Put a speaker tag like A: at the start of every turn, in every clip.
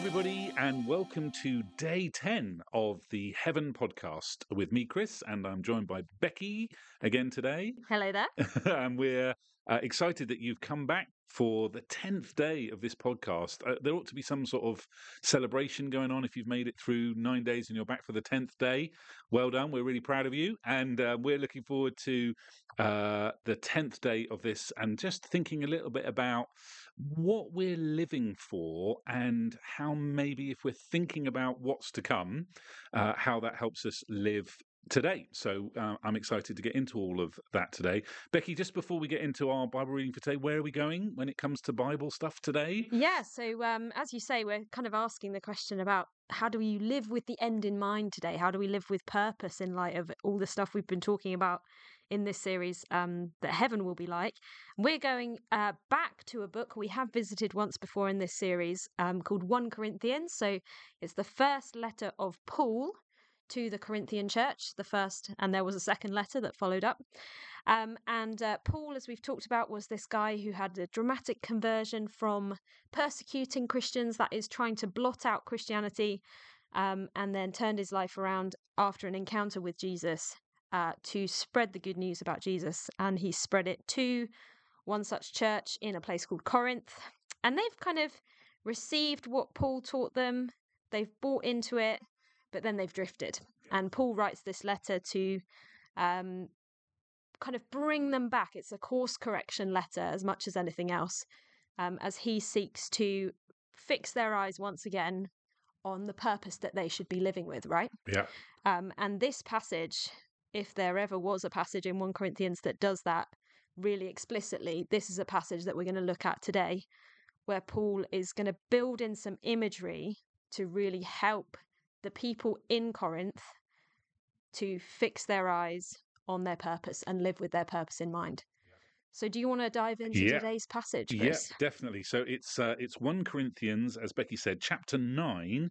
A: everybody, and welcome to day 10 of the Heaven podcast with me, Chris, and I'm joined by Becky again today.
B: Hello there.
A: and we're uh, excited that you've come back for the 10th day of this podcast. Uh, there ought to be some sort of celebration going on if you've made it through nine days and you're back for the 10th day. Well done. We're really proud of you. And uh, we're looking forward to uh, the 10th day of this and just thinking a little bit about what we're living for and how maybe if we're thinking about what's to come, uh, how that helps us live today. So uh, I'm excited to get into all of that today. Becky, just before we get into our Bible reading for today, where are we going when it comes to Bible stuff today?
B: Yeah, so um, as you say, we're kind of asking the question about how do we live with the end in mind today? How do we live with purpose in light of all the stuff we've been talking about in this series um, that heaven will be like? We're going uh, back to a book we have visited once before in this series um, called 1 Corinthians. So it's the first letter of Paul to the Corinthian church, the first, and there was a second letter that followed up. Um, and uh, Paul, as we've talked about, was this guy who had a dramatic conversion from persecuting Christians, that is, trying to blot out Christianity, um, and then turned his life around after an encounter with Jesus uh, to spread the good news about Jesus. And he spread it to one such church in a place called Corinth. And they've kind of received what Paul taught them, they've bought into it, but then they've drifted. And Paul writes this letter to um, kind of bring them back. It's a course correction letter as much as anything else, um, as he seeks to fix their eyes once again on the purpose that they should be living with, right?
A: Yeah.
B: Um, and this passage, if there ever was a passage in 1 Corinthians that does that really explicitly, this is a passage that we're going to look at today, where Paul is going to build in some imagery to really help the people in Corinth to fix their eyes on their purpose and live with their purpose in mind. So, do you want to dive into
A: Yeah.
B: today's passage?
A: Yeah, definitely. So it's uh, it's one Corinthians, as Becky said, chapter nine,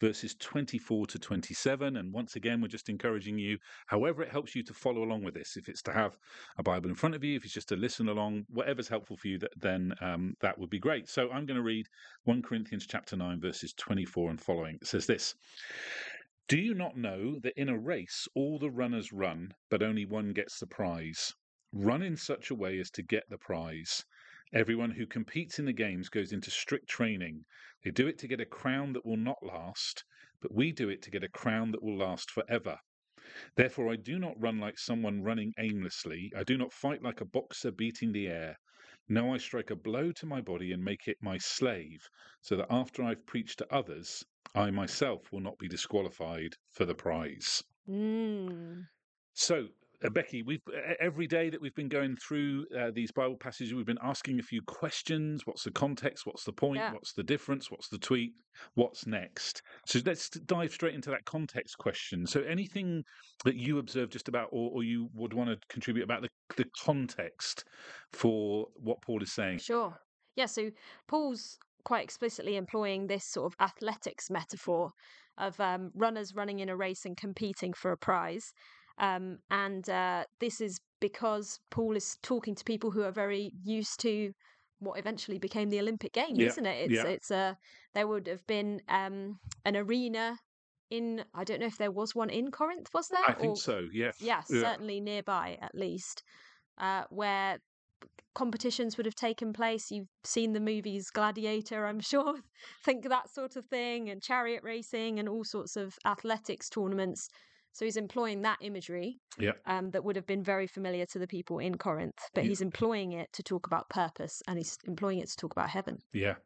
A: verses twenty four to twenty seven. And once again, we're just encouraging you, however it helps you to follow along with this. If it's to have a Bible in front of you, if it's just to listen along, whatever's helpful for you, that, then um, that would be great. So I'm going to read one Corinthians chapter nine, verses twenty four and following. It says this. Do you not know that in a race all the runners run, but only one gets the prize? Run in such a way as to get the prize. Everyone who competes in the games goes into strict training. They do it to get a crown that will not last, but we do it to get a crown that will last forever. Therefore, I do not run like someone running aimlessly. I do not fight like a boxer beating the air. No, I strike a blow to my body and make it my slave, so that after I've preached to others, I myself will not be disqualified for the prize.
B: Mm.
A: So, uh, Becky, we've every day that we've been going through uh, these Bible passages, we've been asking a few questions. What's the context? What's the point?
B: Yeah.
A: What's the difference? What's the tweet? What's next? So let's dive straight into that context question. So, anything that you observe just about, or, or you would want to contribute about the, the context for what Paul is saying?
B: Sure. Yeah, so Paul's quite explicitly employing this sort of athletics metaphor of um, runners running in a race and competing for a prize. Um, and uh, this is because Paul is talking to people who are very used to what eventually became the Olympic Games,
A: Yeah,
B: isn't it? It's
A: yeah.
B: it's a there would have been um, an arena in I don't know if there was one in Corinth, was there?
A: I think
B: Or-
A: so. Yes.
B: yeah,
A: Yeah.
B: certainly nearby at least, uh, where competitions would have taken place. You've seen the movies Gladiator, I'm sure. Think that sort of thing, and chariot racing, and all sorts of athletics tournaments. So he's employing that imagery
A: Yeah.
B: um, that would have been very familiar to the people in Corinth, but
A: Yeah.
B: he's employing it to talk about purpose and he's employing it to talk about heaven.
A: Yeah.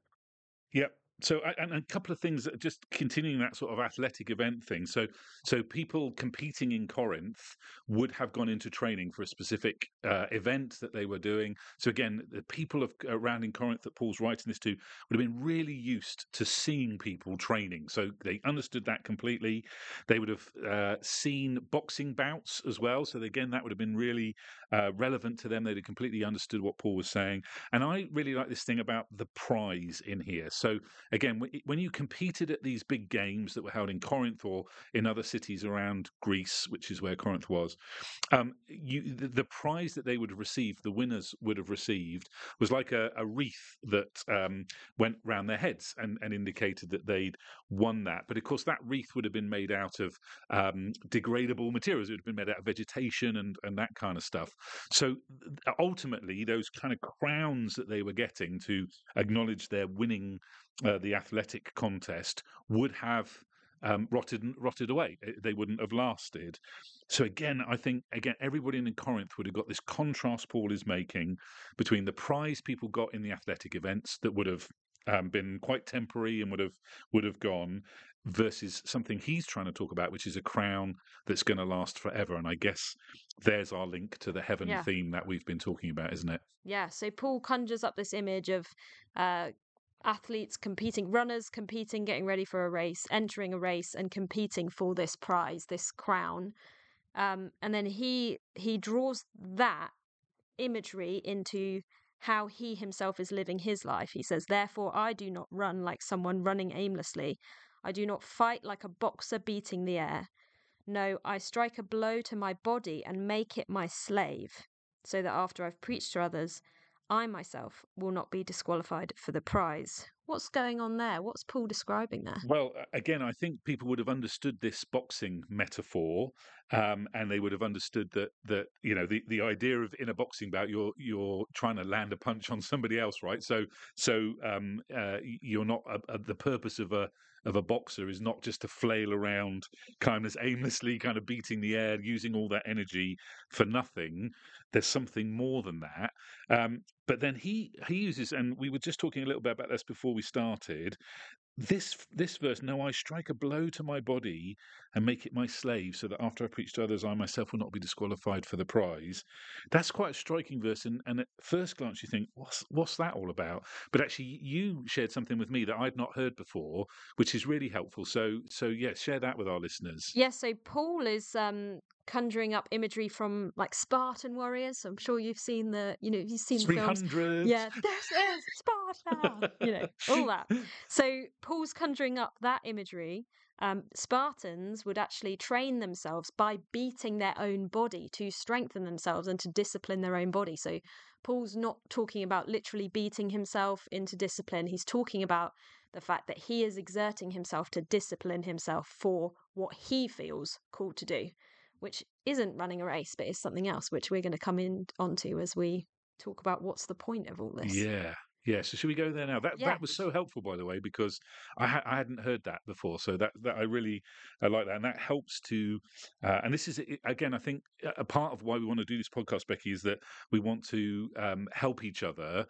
A: Yep. So, and a couple of things, just continuing that sort of athletic event thing. So, so people competing in Corinth would have gone into training for a specific uh, event that they were doing. So, again, the people of around in Corinth that Paul's writing this to would have been really used to seeing people training. So they understood that completely. They would have uh, seen boxing bouts as well. So again, that would have been really uh, relevant to them. They'd have completely understood what Paul was saying. And I really like this thing about the prize in here. So again, when- you competed at these big games that were held in Corinth or in other cities around Greece, which is where Corinth was, um, you the, the prize prize that they would have received, the winners would have received, was like a, a wreath that um, went round their heads and, and, indicated that they'd won that. But of course, that wreath would have been made out of um, degradable materials. It would have been made out of vegetation and, and that kind of stuff. So ultimately, those kind of crowns that they were getting to acknowledge their winning uh, the athletic contest would have um, rotted rotted away. They wouldn't have lasted. So again, I think again everybody in Corinth would have got this contrast Paul is making between the prize people got in the athletic events that would have um, been quite temporary and would have would have gone versus something he's trying to talk about, which is a crown that's going to last forever. And I guess there's our link to the heaven yeah. theme that we've been talking about, isn't it?
B: Yeah. So Paul conjures up this image of uh, athletes competing, runners competing, getting ready for a race, entering a race, and competing for this prize, this crown. Um, and then he he draws that imagery into how he himself is living his life. He says, Therefore, I do not run like someone running aimlessly. I do not fight like a boxer beating the air. No, I strike a blow to my body and make it my slave, so that after I've preached to others, I myself will not be disqualified for the prize. What's going on there? What's Paul describing there?
A: Well, again, I think people would have understood this boxing metaphor, um, and they would have understood that that you know the, the idea of in a boxing bout you're you're trying to land a punch on somebody else, right? So so um, uh, you're not uh, uh, the purpose of a of a boxer is not just to flail around kind of aimlessly, kind of beating the air, using all that energy for nothing. There's something more than that. Um, but then he he uses, and we were just talking a little bit about this before we started this this verse no i strike a blow to my body and make it my slave so that after i preach to others i myself will not be disqualified for the prize. That's quite a striking verse and, and at first glance you think what's what's that all about? But actually you shared something with me that i'd not heard before which is really helpful. So so yeah share that with our listeners.
B: Yes yeah, so paul is um conjuring up imagery from like Spartan warriors. I'm sure you've seen the, you know, you've seen the films. Yeah, this is Sparta. you know, all that. So Paul's conjuring up that imagery. Um, Spartans would actually train themselves by beating their own body to strengthen themselves and to discipline their own body. So Paul's not talking about literally beating himself into discipline. He's talking about the fact that he is exerting himself to discipline himself for what he feels called to do which isn't running a race, but is something else, which we're going to come in onto as we talk about what's the point of all this.
A: Yeah. Yeah, so should we go there now? That yeah. that was so helpful, by the way, because I, ha- I hadn't heard that before. So that that I really I like that, and that helps to. Uh, and this is again, I think a part of why we want to do this podcast, Becky, is that we want to um, help each other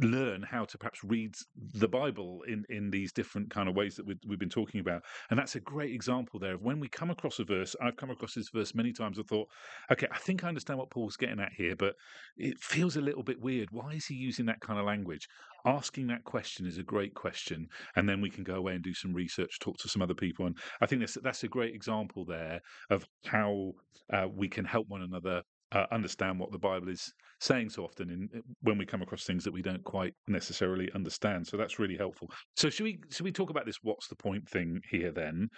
A: learn how to perhaps read the Bible in, in these different kind of ways that we've, we've been talking about. And that's a great example there of when we come across a verse. I've come across this verse many times. I thought, okay, I think I understand what Paul's getting at here, but it feels a little bit weird. Why is he using that kind of language? Asking that question is a great question, and then we can go away and do some research, talk to some other people, and I think that's that's a great example there of how uh, we can help one another uh, understand what the Bible is saying so often in, when we come across things that we don't quite necessarily understand. So that's really helpful. So should we should we talk about this? What's the point thing here then?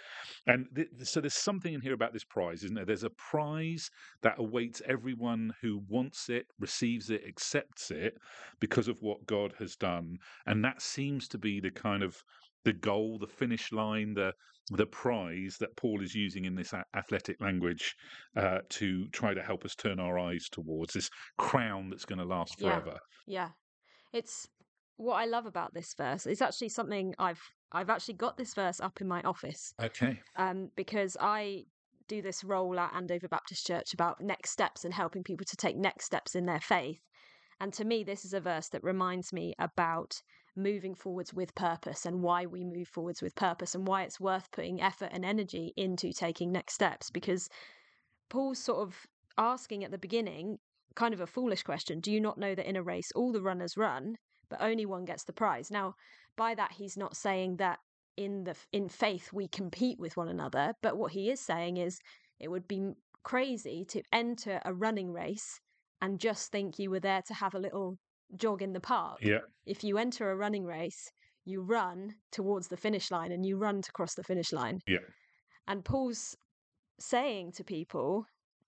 A: And th- so there's something in here about this prize, isn't there? There's a prize that awaits everyone who wants it, receives it, accepts it because of what God has done, and that seems to be the kind of the goal, the finish line, the the prize that Paul is using in this athletic language uh, to try to help us turn our eyes towards this crown that's going to last forever.
B: Yeah. yeah, it's what I love about this verse. It's actually something I've I've actually got this verse up in my office.
A: Okay.
B: Um, because I do this role at Andover Baptist Church about next steps and helping people to take next steps in their faith. And to me, this is a verse that reminds me about moving forwards with purpose and why we move forwards with purpose and why it's worth putting effort and energy into taking next steps. Because Paul's sort of asking at the beginning kind of a foolish question do you not know that in a race all the runners run but only one gets the prize? Now by that he's not saying that in the in faith we compete with one another but what he is saying is it would be crazy to enter a running race and just think you were there to have a little jog in the park.
A: Yeah.
B: If you enter a running race, you run towards the finish line and you run to cross the finish line.
A: Yeah.
B: And Paul's saying to people,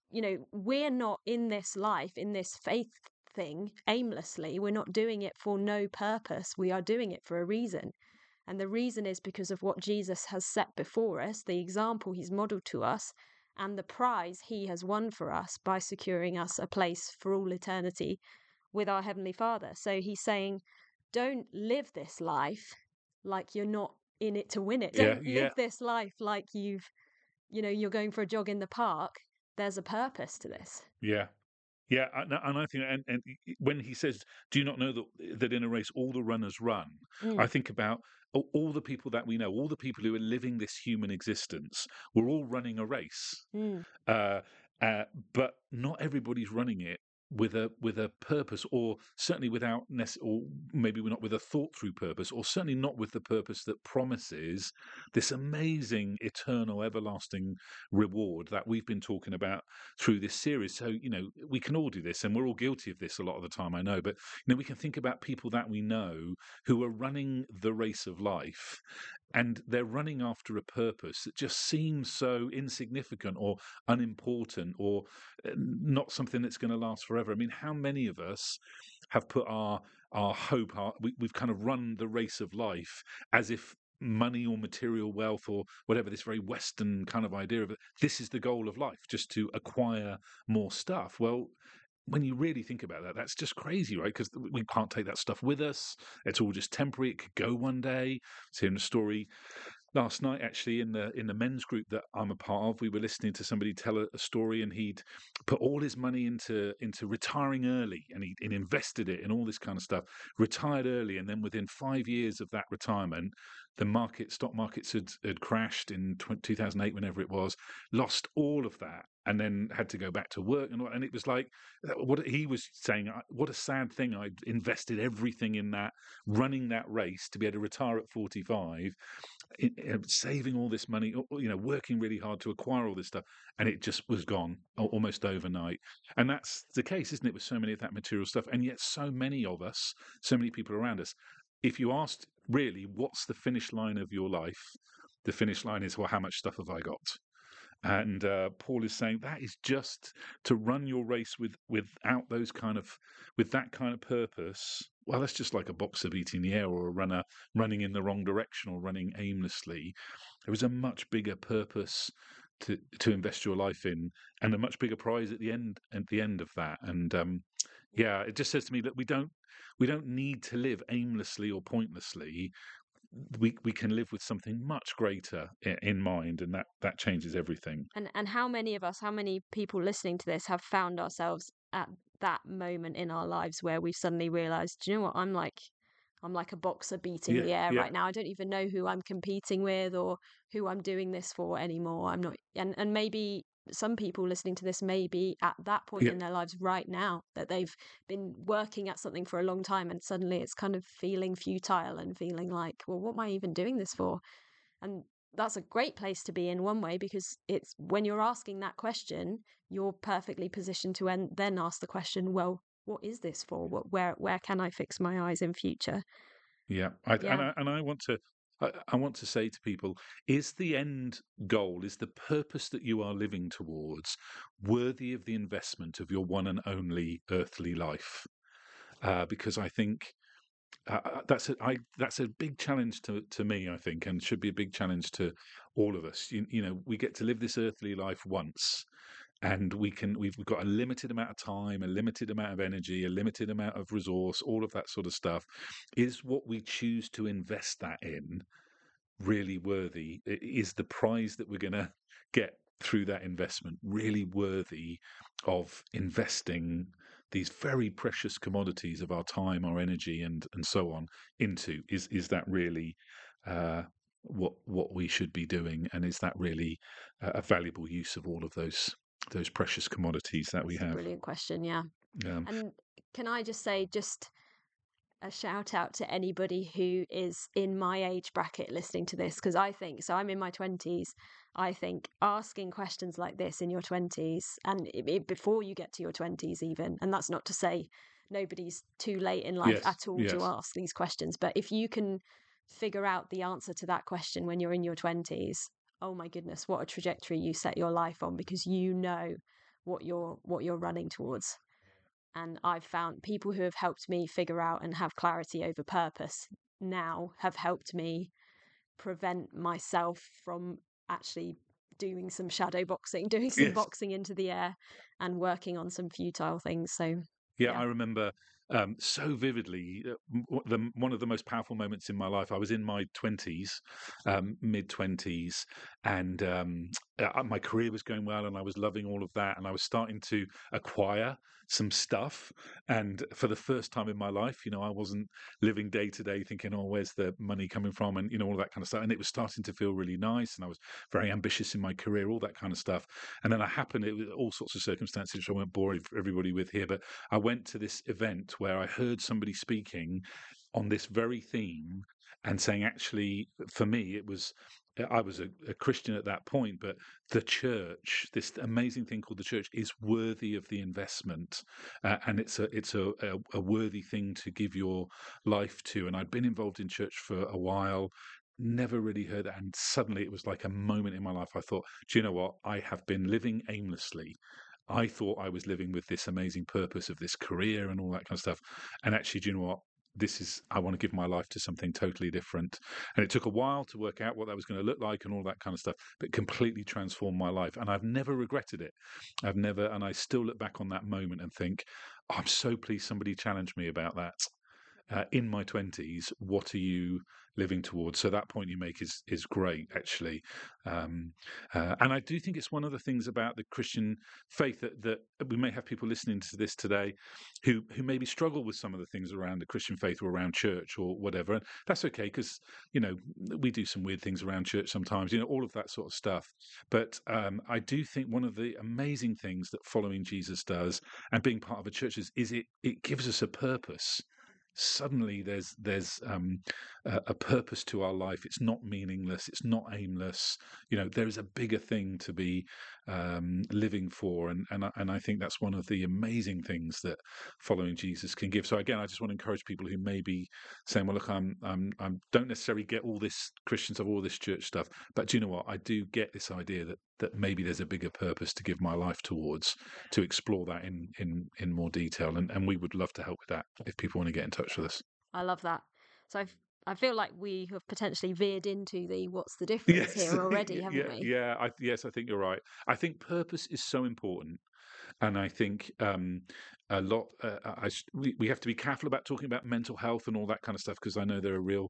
B: you know, we're not in this life, in this faith thing aimlessly. We're not doing it for no purpose. We are doing it for a reason. And the reason is because of what Jesus has set before us, the example he's modeled to us, and the prize he has won for us by securing us a place for all eternity with our Heavenly Father. So he's saying, don't live this life like you're not in it to win it. Don't
A: Yeah,
B: live this life like you've, you know, you're going for a jog in the park. There's a purpose to this.
A: Yeah. Yeah, and, and I think, and, and when he says, "Do you not know that that in a race all the runners run?"
B: Mm.
A: I think about all, all the people that we know, all the people who are living this human existence. We're all running a race,
B: Mm.
A: uh, uh, but not everybody's running it with a with a purpose, or certainly without, or maybe we're not with a thought through purpose, or certainly not with the purpose that promises this amazing, eternal, everlasting reward that we've been talking about through this series. So you know we can all do this, and we're all guilty of this a lot of the time. I know, but you know we can think about people that we know who are running the race of life and they're running after a purpose that just seems so insignificant or unimportant or uh, not something that's going to last forever. I mean, how many of us have put our our hope, our, we, we've kind of run the race of life as if money or material wealth or whatever this very western kind of idea of it this is the goal of life just to acquire more stuff well when you really think about that, that's just crazy, right? Because we can't take that stuff with us. It's all just temporary. It could go one day. I was hearing a story last night, actually, in the in the men's group that I'm a part of. We were listening to somebody tell a, a story, and he'd put all his money into into retiring early, and he and invested it in all this kind of stuff. Retired early, and then within five years of that retirement, the market stock markets had had crashed in 2008, whenever it was. Lost all of that, and then had to go back to work and and it was like uh, what he was saying what a sad thing i invested everything in that running that race to be able to retire at 45 in, uh, saving all this money you know working really hard to acquire all this stuff and it just was gone almost overnight and that's the case isn't it with so many of that material stuff and yet so many of us so many people around us if you asked really what's the finish line of your life the finish line is well how much stuff have i got and uh, Paul is saying that is just to run your race with without those kind of with that kind of purpose. Well, that's just like a boxer beating the air or a runner running in the wrong direction or running aimlessly. There is a much bigger purpose to to invest your life in, and a much bigger prize at the end at the end of that. And um, yeah, it just says to me that we don't we don't need to live aimlessly or pointlessly we we can live with something much greater in, in mind, and that that changes everything.
B: And and how many of us, how many people listening to this have found ourselves at that moment in our lives where we've suddenly realized, do you know what? I'm like I'm like a boxer beating
A: Yeah,
B: the air
A: yeah.
B: right now. I don't even know who I'm competing with or who I'm doing this for anymore. I'm not and and maybe some people listening to this may be at that point
A: Yeah.
B: in their lives right now that they've been working at something for a long time and suddenly it's kind of feeling futile and feeling like, well, what am I even doing this for? And that's a great place to be in one way because it's when you're asking that question, you're perfectly positioned to en- then ask the question, well, what is this for? What, where where can I fix my eyes in future?
A: Yeah, I, and I, and I want to I, want to say to people: is the end goal, is the purpose that you are living towards, worthy of the investment of your one and only earthly life? Uh, because I think. Uh, uh, that's a I, that's a big challenge to, to me, I think, and should be a big challenge to all of us. You, you know, we get to live this earthly life once, and we can we've, we've got a limited amount of time a limited amount of energy a limited amount of resource all of that sort of stuff. Is what we choose to invest that in really worthy? Is the prize that we're going to get through that investment really worthy of investing these very precious commodities of our time our energy and and so on into? Is is that really uh what what we should be doing? And is that really a a valuable use of all of those those precious commodities that we have
B: brilliant question, yeah.
A: um,
B: And can I just say, just a shout out to anybody who is in my age bracket listening to this? Because I think, so I'm in my 20s. I think asking questions like this in your 20s and i i- before you get to your 20s, even, and that's not to say nobody's too late in life
A: Yes,
B: at all
A: yes.
B: to ask these questions, but if you can figure out the answer to that question when you're in your 20s, oh my goodness, what a trajectory you set your life on because you know what you're what you're running towards. And I've found people who have helped me figure out and have clarity over purpose now have helped me prevent myself from actually doing some shadow boxing, doing some
A: Yes.
B: boxing into the air and working on some futile things. So
A: Yeah,
B: Yeah.
A: I remember um, so vividly uh, the, one of the most powerful moments in my life. I was in my twenties, um, mid twenties, and um, uh, my career was going well, and I was loving all of that, and I was starting to acquire some stuff. And for the first time in my life, you know, I wasn't living day to day thinking, "Oh, where's the money coming from?" and you know all that kind of stuff. And it was starting to feel really nice, and I was very ambitious in my career, all that kind of stuff. And then I happened, it was all sorts of circumstances, which I won't bore everybody with here, but I went to this event where I heard somebody speaking on this very theme and saying, actually, for me, it was. I was a, a Christian at that point, but the church, this amazing thing called the church, is worthy of the investment, uh, and it's a it's a, a, a worthy thing to give your life to. And I'd been involved in church for a while, never really heard that, and suddenly it was like a moment in my life. I thought, do you know what? I have been living aimlessly. I thought I was living with this amazing purpose of this career and all that kind of stuff. And actually, do you know what? This is, I want to give my life to something totally different. And it took a while to work out what that was going to look like and all that kind of stuff, but completely transformed my life. And I've never regretted it. I've never, and I still look back on that moment and think, "Oh, I'm so pleased somebody challenged me about that. Uh, in my 20s, what are you living towards? So that point you make is is great, actually. Um, uh, and I do think it's one of the things about the Christian faith that, that we may have people listening to this today who who maybe struggle with some of the things around the Christian faith or around church or whatever. And that's okay because you know we do some weird things around church sometimes. You know all of that sort of stuff. But um, I do think one of the amazing things that following Jesus does and being part of a church is, is it it gives us a purpose suddenly there's there's um, a, a purpose to our life. It's not meaningless. It's not aimless. You know, there is a bigger thing to be um, living for, and and I, and I think that's one of the amazing things that following Jesus can give. So again, I just want to encourage people who may be saying, "Well, look, I'm I'm I don't necessarily get all this Christian stuff, all this church stuff, but do you know what? I do get this idea that that maybe there's a bigger purpose to give my life towards, to explore that in in in more detail, and and we would love to help with that if people want to get in touch with us."
B: I love that. So I've, I feel like we have potentially veered into the what's the difference here already, haven't
A: yeah,
B: we?
A: Yeah, I, yes, I think you're right. I think purpose is so important, and I think um, a lot. Uh, I, we, we have to be careful about talking about mental health and all that kind of stuff because I know there are real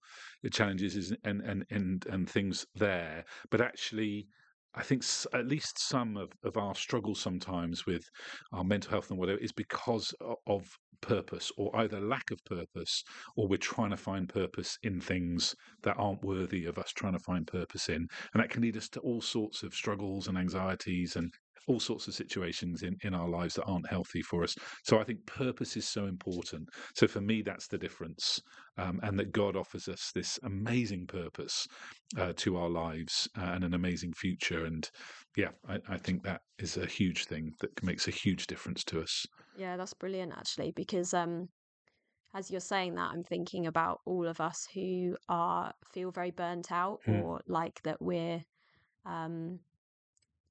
A: challenges and and and and things there. But actually. I think at least some of, of our struggles sometimes with our mental health and whatever is because of purpose or either lack of purpose or we're trying to find purpose in things that aren't worthy of us trying to find purpose in. And that can lead us to all sorts of struggles and anxieties and all sorts of situations in, in our lives that aren't healthy for us. So I think purpose is so important. So for me, that's the difference. Um, and that God offers us this amazing purpose uh, to our lives uh, and an amazing future. And yeah, I, I think that is a huge thing that makes a huge difference to us.
B: Yeah, that's brilliant actually, because um, as you're saying that, I'm thinking about all of us who are feel very burnt out
A: Mm.
B: or like that we're um,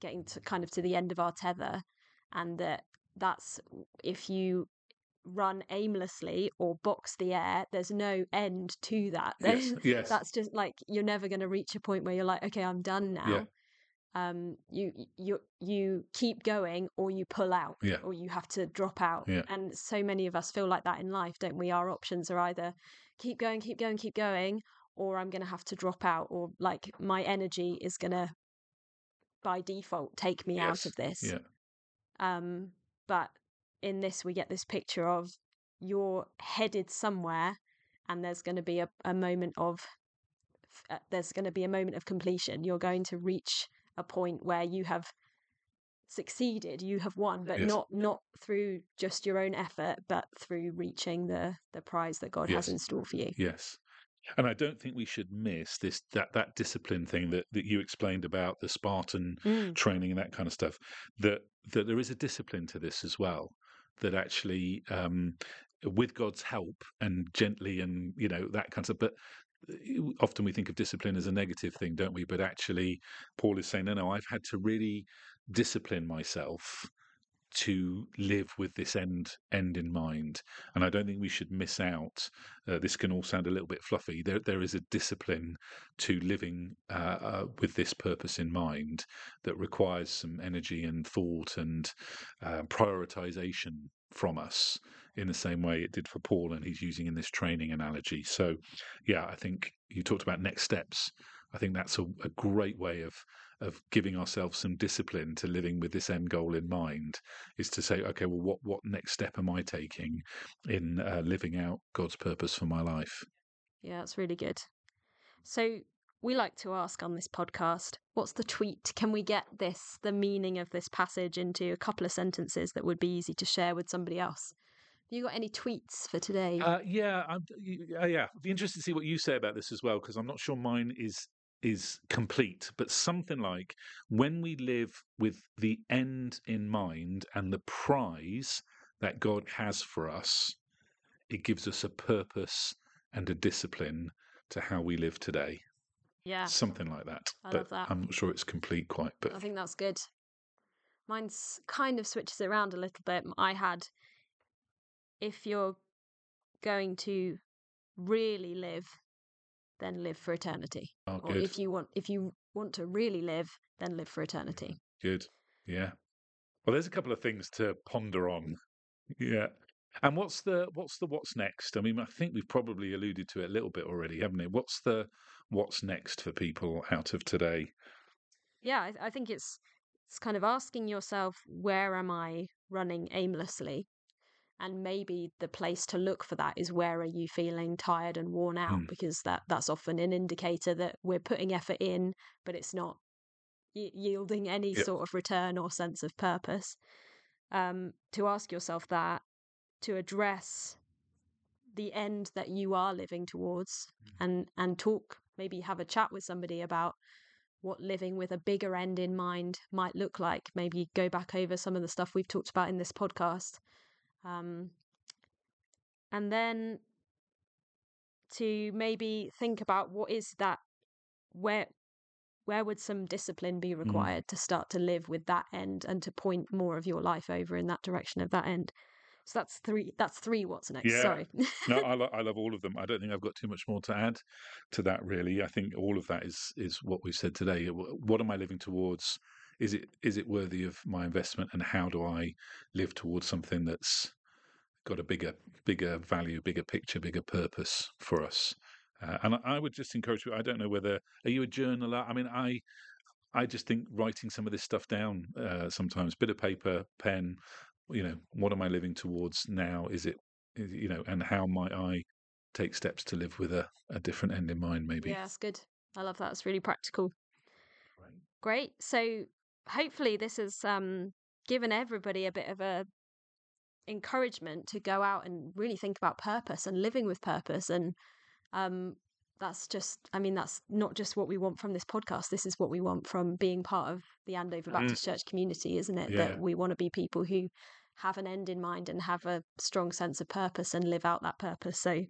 B: getting to kind of to the end of our tether, and that that's if you run aimlessly or box the air, there's no end to that.
A: Yes, yes.
B: That's just like you're never going to reach a point where you're like, okay, I'm done now.
A: Yeah.
B: Um, you you you keep going or you pull out
A: Yeah.
B: or you have to drop out.
A: Yeah.
B: And so many of us feel like that in life, don't we? Our options are either keep going, keep going, keep going, or I'm going to have to drop out, or like my energy is going to by default take me out of this.
A: Yeah.
B: Um, but in this, we get this picture of you're headed somewhere, and there's going to be a, a moment of uh, there's going to be a moment of completion. You're going to reach a point where you have succeeded, you have won, but
A: Yes.
B: not not through just your own effort, but through reaching the the prize that God has in store for you.
A: Yes. And I don't think we should miss this that that discipline thing that, that you explained about the Spartan
B: Mm,
A: training and that kind of stuff. That that there is a discipline to this as well. That actually, um, with God's help and gently and you know that kind of stuff. But uh, often we think of discipline as a negative thing, don't we? But actually, Paul is saying, no, no, I've had to really discipline myself to live with this end end in mind and i don't think we should miss out uh, this can all sound a little bit fluffy there there is a discipline to living uh, uh, with this purpose in mind that requires some energy and thought and uh, prioritization from us in the same way it did for Paul and he's using in this training analogy. So yeah i think you talked about next steps. I think that's a, a, great way of of giving ourselves some discipline to living with this end goal in mind. Is to say, okay, well, what what next step am I taking in uh, living out God's purpose for my life?
B: Yeah, that's really good. So we like to ask on this podcast, what's the tweet? Can we get this, the meaning of this passage, into a couple of sentences that would be easy to share with somebody else? Have you got any tweets for today?
A: Uh, yeah, I'm, uh, yeah. I'd be interested to see what you say about this as well, because I'm not sure mine is is complete, but something like when we live with the end in mind and the prize that God has for us, it gives us a purpose and a discipline to how we live today.
B: Yeah.
A: Something like that.
B: I
A: but
B: love that.
A: I'm not sure it's complete quite, but
B: I think that's good. Mine's kind of switches around a little bit. I had if you're going to really live then live for eternity.
A: Oh,
B: or if you want if you want to really live, then live for eternity.
A: Good. Yeah. Well, there's a couple of things to ponder on. Yeah. And what's the what's the what's next? I mean, I think we've probably alluded to it a little bit already, haven't we? What's the what's next for people out of today?
B: Yeah, I, I think it's it's kind of asking yourself, where am I running aimlessly? And maybe the place to look for that is where are you feeling tired and worn out
A: Mm.
B: because that that's often an indicator that we're putting effort in but it's not y- yielding any
A: Yep.
B: sort of return or sense of purpose um to ask yourself that to address the end that you are living towards and and talk maybe have a chat with somebody about what living with a bigger end in mind might look like maybe go back over some of the stuff we've talked about in this podcast um, and then to maybe think about what is that where where would some discipline be required to start to live with that end and to point more of your life over in that direction of that end so that's three that's three what's next
A: Yeah.
B: sorry
A: no, I, lo- I love all of them. I don't think I've got too much more to add to that. Really, I think all of that is is what we've said today. What am I living towards? Is it is it worthy of my investment? And how do I live towards something that's got a bigger bigger value, bigger picture, bigger purpose for us? Uh, and I, I would just encourage you. I don't know whether are you a journaler? I mean, I I just think writing some of this stuff down uh, sometimes, bit of paper, pen. You know, what am I living towards now? Is it you know, and how might I take steps to live with a, a different end in mind? Maybe.
B: yeah it's good i love that it's really practical
A: Right.
B: great so hopefully this has um given everybody a bit of a encouragement to go out and really think about purpose and living with purpose and um that's just i mean that's not just what we want from this podcast this is what we want from being part of the andover
A: Mm.
B: baptist church community isn't it
A: Yeah.
B: that we want to be people who have an end in mind and have a strong sense of purpose and live out that purpose so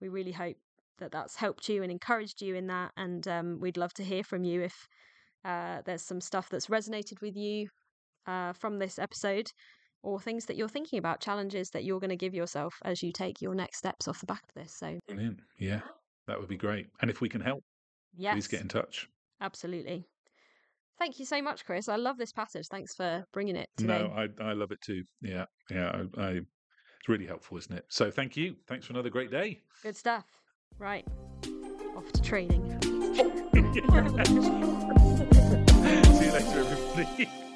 B: we really hope that that's helped you and encouraged you in that and um, we'd love to hear from you if uh, there's some stuff that's resonated with you uh, from this episode or things that you're thinking about, challenges that you're going to give yourself as you take your next steps off the back of this. So,
A: Brilliant. Yeah, that would be great. And if we can help,
B: yes,
A: please get in touch.
B: absolutely. Thank you so much, Chris. I love this passage. Thanks for bringing it today.
A: No, I I love it too. Yeah, yeah. I, I it's really helpful, isn't it? So thank you. Thanks for another great day.
B: Good stuff. Right, off to training.
A: See you later, everybody.